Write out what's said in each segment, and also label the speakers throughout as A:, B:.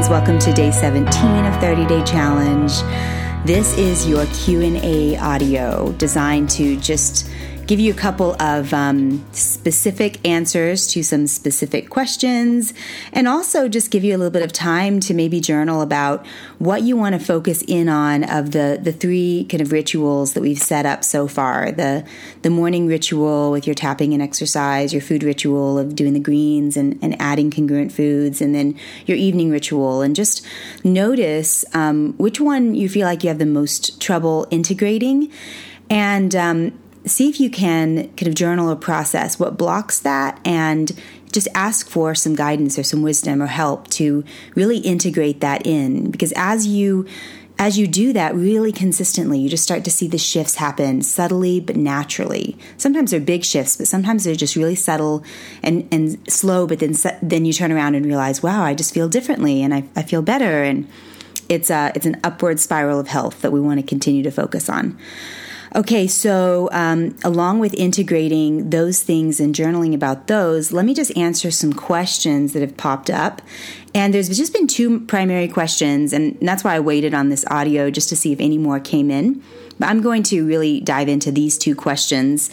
A: friends. Welcome to day 17 of 30 Day Challenge. This is your Q&A audio designed to just give you a couple of um, specific answers to some specific questions, and also just give you a little bit of time to maybe journal about what you want to focus in on of the the three kind of rituals that we've set up so far. The the morning ritual with your tapping and exercise, your food ritual of doing the greens and, and adding congruent foods, and then your evening ritual, and just notice um, which one you feel like you have the most trouble integrating. And um, see if you can kind of journal or process what blocks that and just ask for some guidance or some wisdom or help to really integrate that in. Because as you as you do that really consistently you just start to see the shifts happen subtly but naturally. Sometimes they're big shifts but sometimes they're just really subtle and and slow but then then you turn around and realize wow i just feel differently and i, I feel better. And it's a it's an upward spiral of health that we want to continue to focus on Okay, so um, along with integrating those things and journaling about those, let me just answer some questions that have popped up. And there's just been two primary questions, and that's why I waited on this audio just to see if any more came in. But I'm going to really dive into these two questions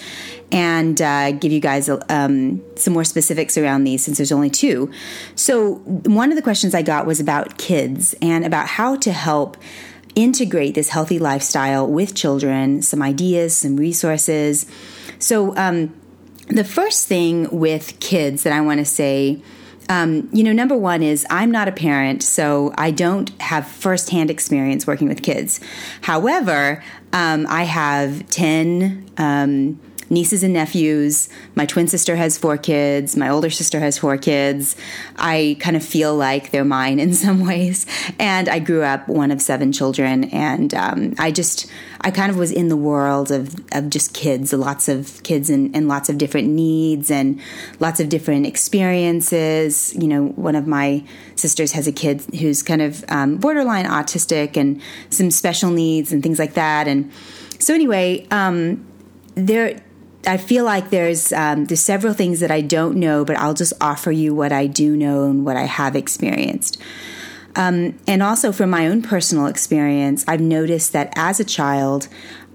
A: and uh, give you guys um, some more specifics around these since there's only two. So, one of the questions I got was about kids and about how to help integrate this healthy lifestyle with children, some ideas, some resources. So, um, the first thing with kids that I want to say, um, you know, number one is I'm not a parent, so I don't have firsthand experience working with kids. However, um, I have 10 um, nieces and nephews. My twin sister has four kids. My older sister has four kids. I kind of feel like they're mine in some ways. And I grew up one of seven children. And um, I just, I kind of was in the world of, of just kids, lots of kids and, and lots of different needs and lots of different experiences. You know, one of my sisters has a kid who's kind of um, borderline autistic and some special needs and things like that. And so, anyway, um, there I feel like there's um, there's several things that I don't know, but I'll just offer you what I do know and what I have experienced. Um, and also from my own personal experience, I've noticed that as a child,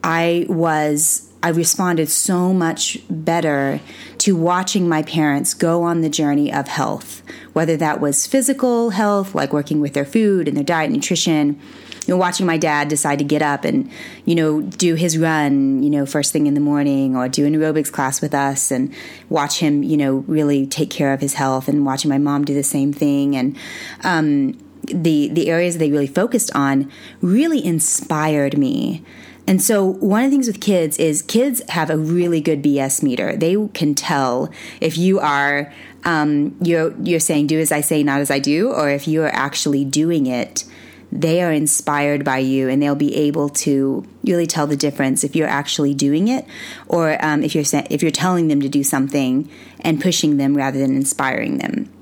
A: I was I responded so much better to watching my parents go on the journey of health, whether that was physical health, like working with their food and their diet, and nutrition, know, watching my dad decide to get up and, you know, do his run, you know, first thing in the morning or do an aerobics class with us and watch him, you know, really take care of his health and watching my mom do the same thing. And, um, the, the areas they really focused on really inspired me. And so one of the things with kids is kids have a really good BS meter. They can tell if you are um, you're you're saying do as I say, not as I do, or if you are actually doing it they are inspired by you and they'll be able to really tell the difference if you're actually doing it or um, if you're if you're telling them to do something and pushing them rather than inspiring them.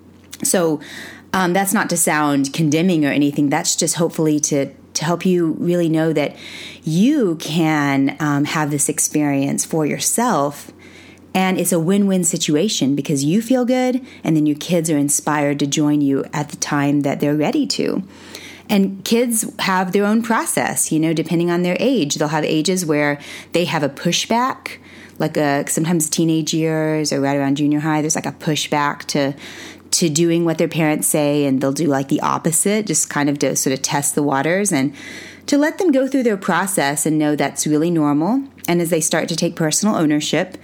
A: So um, that's not to sound condemning or anything. That's just hopefully to to help you really know that you can um, have this experience for yourself. And it's a win win situation because you feel good, and then your kids are inspired to join you at the time that they're ready to. And kids have their own process, you know, depending on their age. They'll have ages where they have a pushback, like a sometimes teenage years or right around junior high. There's like a pushback to to doing what their parents say, and they'll do like the opposite, just kind of to sort of test the waters and to let them go through their process and know that's really normal. And as they start to take personal ownership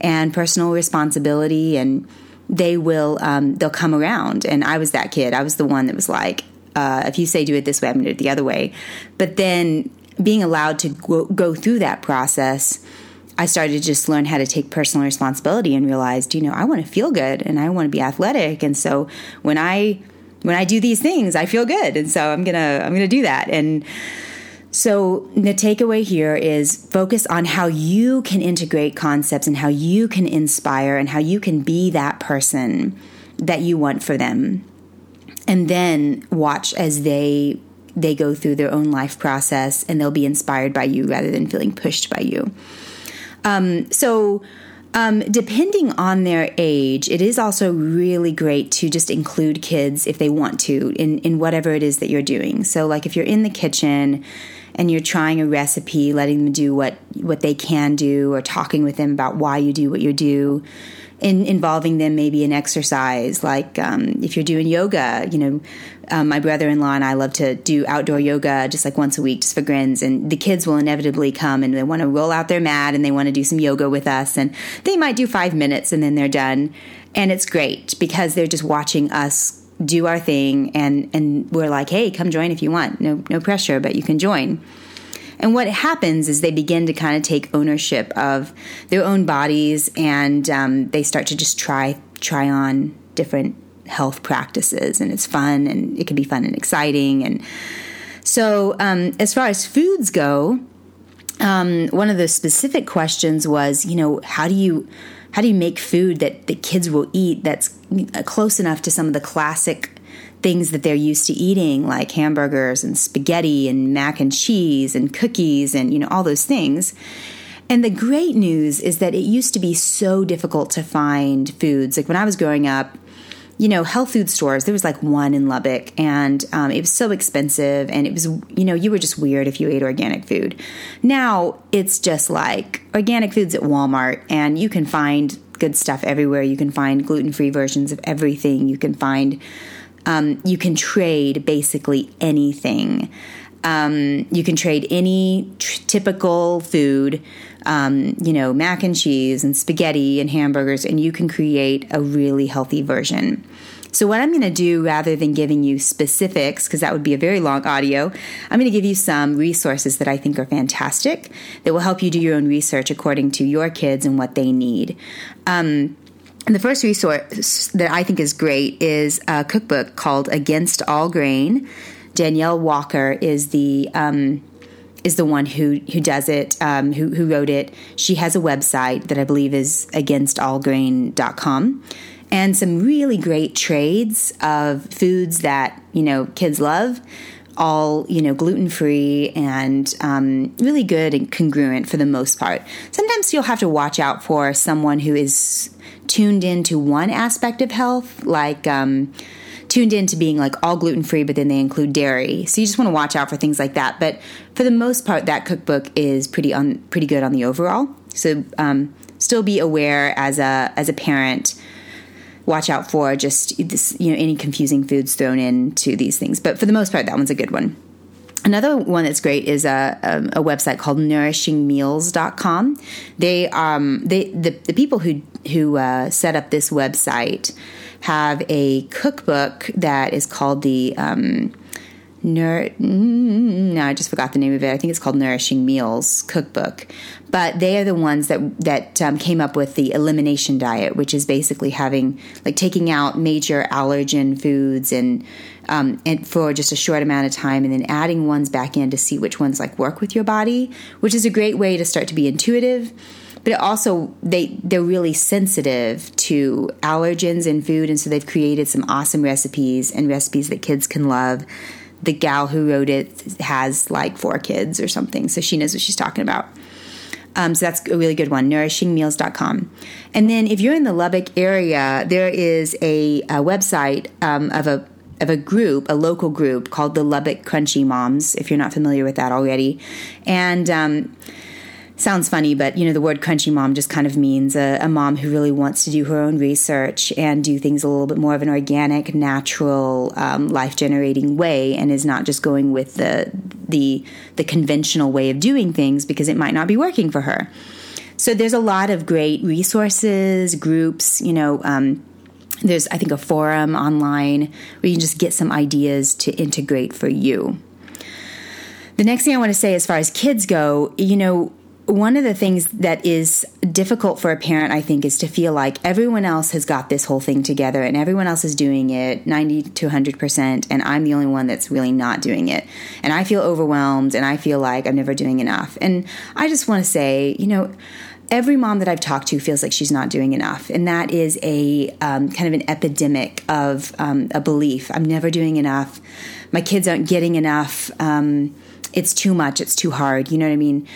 A: and personal responsibility and they will um, they'll come around and i was that kid i was the one that was like uh, if you say do it this way, I'm going to do it the other way. But then being allowed to go, go through that process, I started to just learn how to take personal responsibility and realized, you know, I want to feel good and I want to be athletic. And so when I when I do these things, I feel good. And so I'm gonna I'm gonna do that. And so the takeaway here is focus on how you can integrate concepts and how you can inspire and how you can be that person that you want for them and then watch as they they go through their own life process and they'll be inspired by you rather than feeling pushed by you. Um, so Um, depending on their age, it is also really great to just include kids if they want to in, in whatever it is that you're doing. So, like if you're in the kitchen and you're trying a recipe, letting them do what, what they can do, or talking with them about why you do what you do in involving them maybe in exercise. Like um, if you're doing yoga, you know, um, my brother-in-law and I love to do outdoor yoga just like once a week, just for grins. And the kids will inevitably come and they want to roll out their mat and they want to do some yoga with us. And they might do five minutes and then they're done. And it's great because they're just watching us do our thing and and we're like hey come join if you want no no pressure but you can join and what happens is they begin to kind of take ownership of their own bodies, and um, they start to just try try on different health practices, and it's fun, and it can be fun and exciting. And so, um, as far as foods go, um, one of the specific questions was, you know, how do you how do you make food that the kids will eat that's close enough to some of the classic things that they're used to eating, like hamburgers and spaghetti and mac and cheese and cookies and, you know, all those things. And the great news is that it used to be so difficult to find foods. Like when I was growing up, you know, health food stores, there was like one in Lubbock, and um, it was so expensive, and it was, you know, you were just weird if you ate organic food. Now it's just like organic foods at Walmart, and you can find good stuff everywhere. You can find gluten free versions of everything. You can find um, you can trade basically anything. Um, you can trade any tr- typical food, um, you know, mac and cheese and spaghetti and hamburgers, and you can create a really healthy version. So, what I'm going to do rather than giving you specifics, because that would be a very long audio, I'm going to give you some resources that I think are fantastic that will help you do your own research according to your kids and what they need. Um, and the first resource that I think is great is a cookbook called Against All Grain. Danielle Walker is the um, is the one who who does it, um, who who wrote it. She has a website that I believe is againstallgrain.com and some really great trades of foods that you know kids love all you know gluten free and um, really good and congruent for the most part sometimes you'll have to watch out for someone who is tuned into one aspect of health, like um, tuned into being like all gluten free, but then they include dairy. So you just want to watch out for things like that. But for the most part, that cookbook is pretty on pretty good on the overall. So um, still be aware as a as a parent. Watch out for just this, you know, any confusing foods thrown into these things. But for the most part, that one's a good one. Another one that's great is a, a, a website called nourishingmeals.com. They, um, they, the, the people who, who uh, set up this website have a cookbook that is called the um, Nour- no, I just forgot the name of it. I think it's called Nourishing Meals Cookbook. But they are the ones that that um, came up with the elimination diet, which is basically having like taking out major allergen foods and um, and for just a short amount of time, and then adding ones back in to see which ones like work with your body, which is a great way to start to be intuitive. But also, they they're really sensitive to allergens in food, and so they've created some awesome recipes and recipes that kids can love the gal who wrote it has like four kids or something, so she knows what she's talking about. Um, so that's a really good one, nourishingmeals.com. And then if you're in the Lubbock area, there is a, a website um, of a of a group, a local group called the Lubbock Crunchy Moms. If you're not familiar with that already, and um, sounds funny, but you know, the word crunchy mom just kind of means a, a, mom who really wants to do her own research and do things a little bit more of an organic, natural, um, life generating way, and is not just going with the the the conventional way of doing things because it might not be working for her. So there's a lot of great resources, groups, you know. Um, there's, I think, a forum online where you can just get some ideas to integrate for you. The next thing I want to say, as far as kids go, you know, one of the things that is difficult for a parent, I think, is to feel like everyone else has got this whole thing together and everyone else is doing it 90 to 100%, and I'm the only one that's really not doing it. And I feel overwhelmed and I feel like I'm never doing enough. And I just want to say, you know, every mom that I've talked to feels like she's not doing enough. And that is a um, kind of an epidemic of um, a belief I'm never doing enough. My kids aren't getting enough. Um, it's too much. It's too hard. You know what I mean?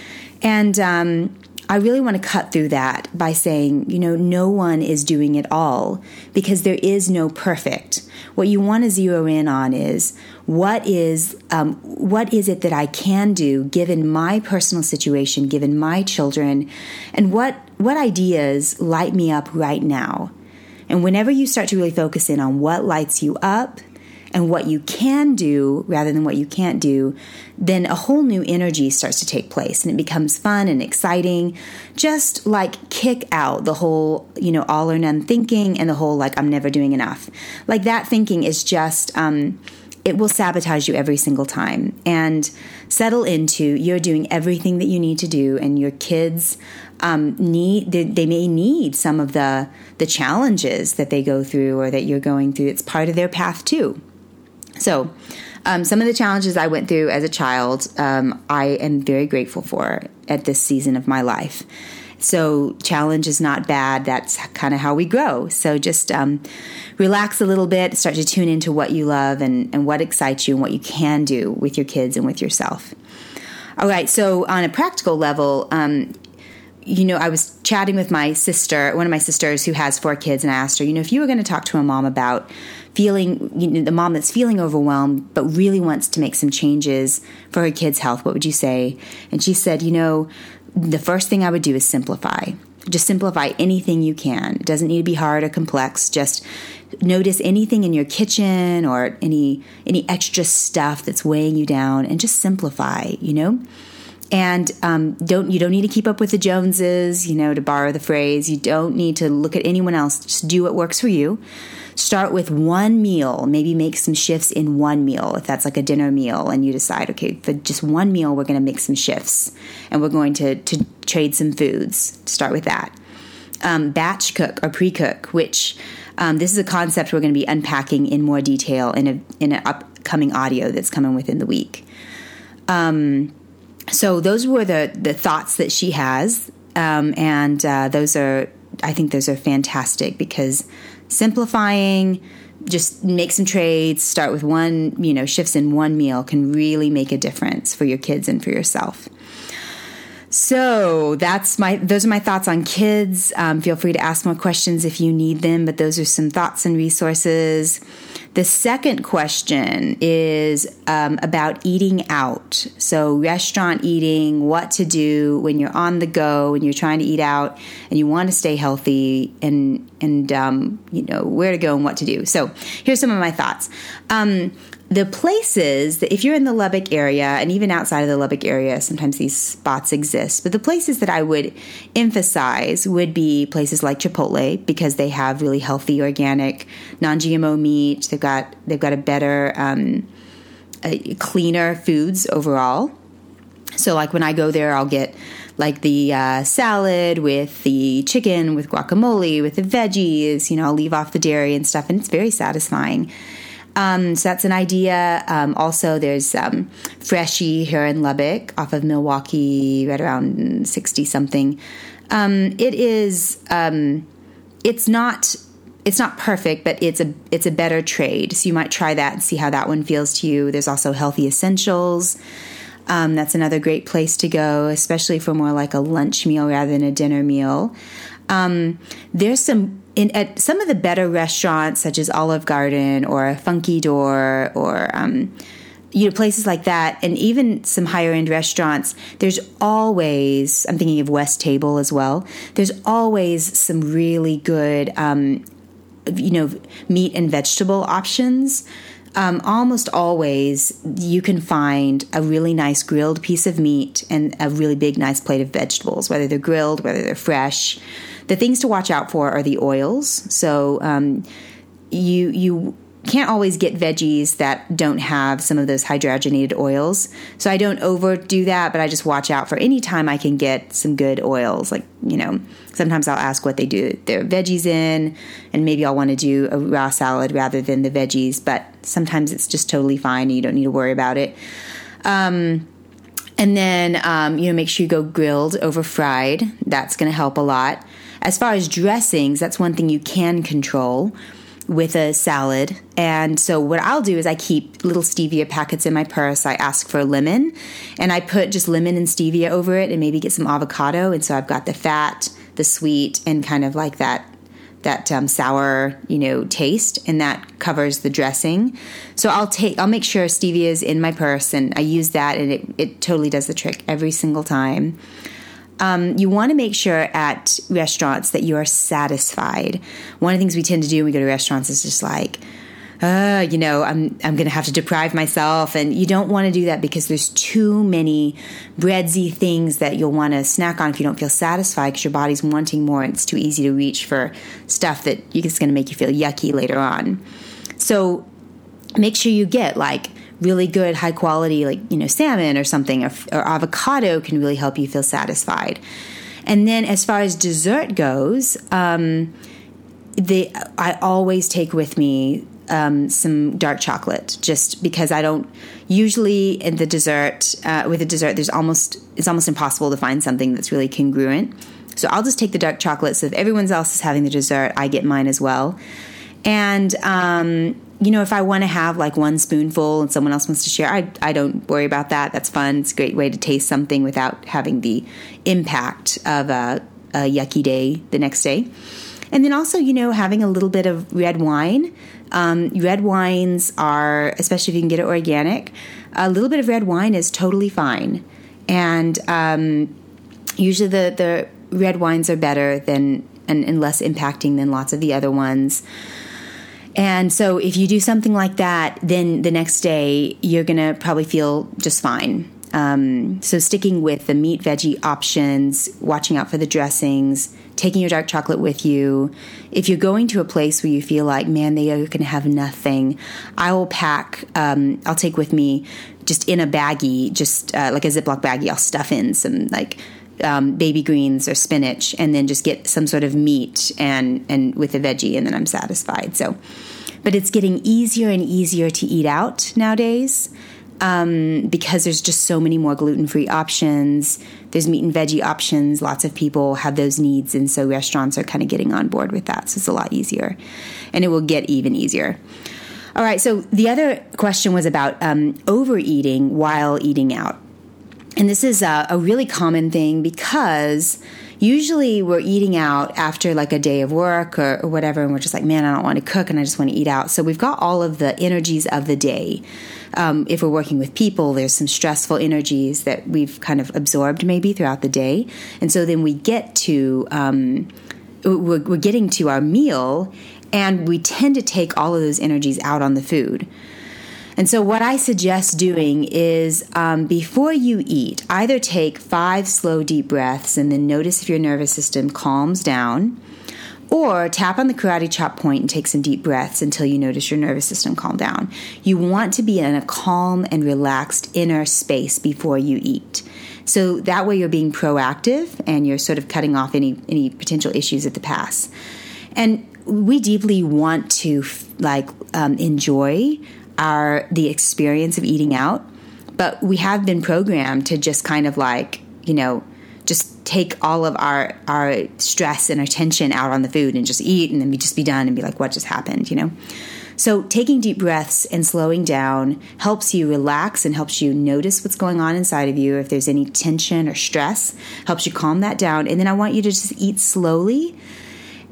A: And um, I really want to cut through that by saying, you know, no one is doing it all because there is no perfect. What you want to zero in on is what is um, what is it that I can do given my personal situation, given my children, and what what ideas light me up right now. And whenever you start to really focus in on what lights you up, and what you can do rather than what you can't do, then a whole new energy starts to take place and it becomes fun and exciting. Just like kick out the whole, you know, all or none thinking and the whole like, I'm never doing enough. Like that thinking is just, um, it will sabotage you every single time. And settle into you're doing everything that you need to do, and your kids um, need they, they, may need some of the the challenges that they go through or that you're going through. It's part of their path too. So, um, some of the challenges I went through as a child, um, I am very grateful for at this season of my life. So, challenge is not bad. That's kind of how we grow. So, just um, relax a little bit, start to tune into what you love and, and what excites you and what you can do with your kids and with yourself. All right, so on a practical level, um, you know, I was chatting with my sister, one of my sisters who has four kids, and I asked her, you know, if you were going to talk to a mom about feeling, you know, the mom that's feeling overwhelmed but really wants to make some changes for her kids' health, what would you say? And she said, you know, the first thing I would do is simplify. Just simplify anything you can. It doesn't need to be hard or complex. Just notice anything in your kitchen or any any extra stuff that's weighing you down and just simplify, you know? And um, don't you don't need to keep up with the Joneses, you know, to borrow the phrase. You don't need to look at anyone else. Just do what works for you. Start with one meal, maybe make some shifts in one meal. If that's like a dinner meal and you decide, okay, for just one meal, we're going to make some shifts and we're going to, to trade some foods. Start with that. Um, batch cook or pre cook, which um, this is a concept we're going to be unpacking in more detail in a in an upcoming audio that's coming within the week. Um, so those were the the thoughts that she has, um, and uh, those are I think those are fantastic because simplifying just make some trades start with one you know shifts in one meal can really make a difference for your kids and for yourself so that's my those are my thoughts on kids um, feel free to ask more questions if you need them but those are some thoughts and resources the second question is um, about eating out. So, restaurant eating, what to do when you're on the go and you're trying to eat out and you want to stay healthy and, and um, you know, where to go and what to do. So, here's some of my thoughts. The places that if you're in the Lubbock area and even outside of the Lubbock area, sometimes these spots exist. But the places that I would emphasize would be places like Chipotle because they have really healthy, organic, non-GMO meat. They've got they've got a better, um, a cleaner foods overall. So like when I go there, I'll get like the uh, salad with the chicken, with guacamole, with the veggies. You know, I'll leave off the dairy and stuff, and it's very satisfying. Um, so that's an idea. Um, also, there's um, Freshii here in Lubbock off of Milwaukee, right around 60 something. Um, it is, um, it's not. It's not perfect, but it's a it's a better trade. So you might try that and see how that one feels to you. There's also Healthy Essentials. Um, that's another great place to go, especially for more like a lunch meal rather than a dinner meal. There's some in at some of the better restaurants, such as Olive Garden or Funky Door or um, you know places like that, and even some higher end restaurants. There's always I'm thinking of West Table as well. There's always some really good um, you know meat and vegetable options. Um, almost always you can find a really nice grilled piece of meat and a really big nice plate of vegetables whether they're grilled whether they're fresh the things to watch out for are the oils. So um, you you can't always get veggies that don't have some of those hydrogenated oils. So I don't overdo that, but I just watch out for any time I can get some good oils. Like, you know, sometimes I'll ask what they do their veggies in, and maybe I'll want to do a raw salad rather than the veggies, but sometimes it's just totally fine and you don't need to worry about it. Um, and then, um, you know, make sure you go grilled over fried. That's going to help a lot. As far as dressings, that's one thing you can control. with a salad. And so what I'll do is I keep little stevia packets in my purse. I ask for lemon and I put just lemon and stevia over it and maybe get some avocado. And so I've got the fat, the sweet, and kind of like that that um, sour, you know, taste, and that covers the dressing. So I'll take, I'll make sure stevia is in my purse, and I use that, and it, it totally does the trick every single time um, you want to make sure at restaurants that you are satisfied. One of the things we tend to do when we go to restaurants is just like, uh, you know, I'm I'm going to have to deprive myself, and you don't want to do that because there's too many breadsy things that you'll want to snack on if you don't feel satisfied because your body's wanting more. And it's too easy to reach for stuff that is going to make you feel yucky later on. So make sure you get like really good high quality like you know salmon or something or, or avocado can really help you feel satisfied. And then as far as dessert goes um, the i always take with me um, some dark chocolate just because I don't usually in the dessert uh, with a dessert there's almost it's almost impossible to find something that's really congruent. So I'll just take the dark chocolate so if everyone else is having the dessert I get mine as well. And um, you know, if I want to have like one spoonful and someone else wants to share, I, I don't worry about that. That's fun. It's a great way to taste something without having the impact of a, a yucky day the next day. And then also, you know, having a little bit of red wine. Um, red wines are, especially if you can get it organic, a little bit of red wine is totally fine. And um, usually the, the red wines are better than and, and less impacting than lots of the other ones. And so if you do something like that, then the next day you're going to probably feel just fine. Um, so sticking with the meat veggie options, watching out for the dressings, taking your dark chocolate with you. If you're going to a place where you feel like, man, they are going to have nothing, I will pack. Um, I'll take with me just in a baggie, just uh, like a Ziploc baggie. I'll stuff in some like um, baby greens or spinach, and then just get some sort of meat and and with a veggie, and then I'm satisfied. So, but it's getting easier and easier to eat out nowadays um, because there's just so many more gluten free options. There's meat and veggie options. Lots of people have those needs, and so restaurants are kind of getting on board with that. So it's a lot easier, and it will get even easier. All right. So the other question was about um, overeating while eating out. And this is a, a really common thing because usually we're eating out after like a day of work or, or, whatever, and we're just like, man, I don't want to cook and I just want to eat out. So we've got all of the energies of the day. Um, if we're working with people, there's some stressful energies that we've kind of absorbed maybe throughout the day. And so then we get to, um, we're, we're getting to our meal and we tend to take all of those energies out on the food. And so, what I suggest doing is um, before you eat, either take five slow, deep breaths and then notice if your nervous system calms down, or tap on the karate chop point and take some deep breaths until you notice your nervous system calm down. You want to be in a calm and relaxed inner space before you eat. So that way you're being proactive and you're sort of cutting off any any potential issues at the pass. And we deeply want to like um, enjoy our the experience of eating out, but we have been programmed to just kind of like, you know, just take all of our our stress and our tension out on the food and just eat and then we just be done and be like what just happened, you know? So, taking deep breaths and slowing down helps you relax and helps you notice what's going on inside of you. If there's any tension or stress, helps you calm that down. And then I want you to just eat slowly.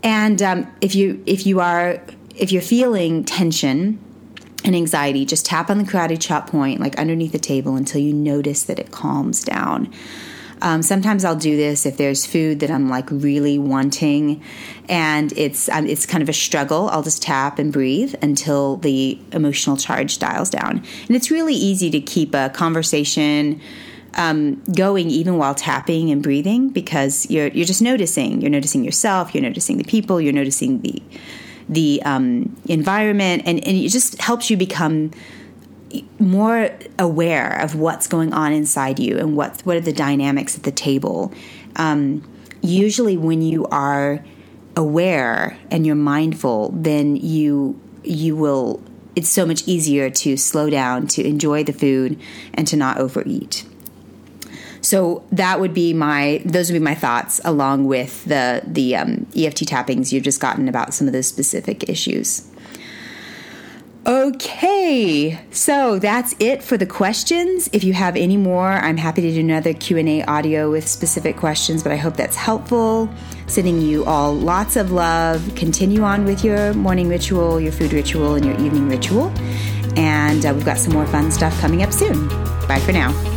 A: And um, if you if you are if you're feeling tension, and anxiety, just tap on the karate chop point, like underneath the table, until you notice that it calms down. Um, sometimes I'll do this if there's food that I'm like really wanting, and it's um, it's kind of a struggle. I'll just tap and breathe until the emotional charge dials down, and it's really easy to keep a conversation. Um, going even while tapping and breathing because you're you're just noticing you're noticing yourself you're noticing the people you're noticing the the um, environment, and, and it just helps you become more aware of what's going on inside you and what what are the dynamics at the table. Um, usually, when you are aware and you're mindful, then you you will. It's so much easier to slow down, to enjoy the food, and to not overeat. So that would be my those would be my thoughts along with the the um, EFT tappings you've just gotten about some of those specific issues. Okay, so that's it for the questions. If you have any more, I'm happy to do another Q&A audio with specific questions, but I hope that's helpful. Sending you all lots of love. Continue on with your morning ritual, your food ritual, and your evening ritual. And uh, we've got some more fun stuff coming up soon. Bye for now.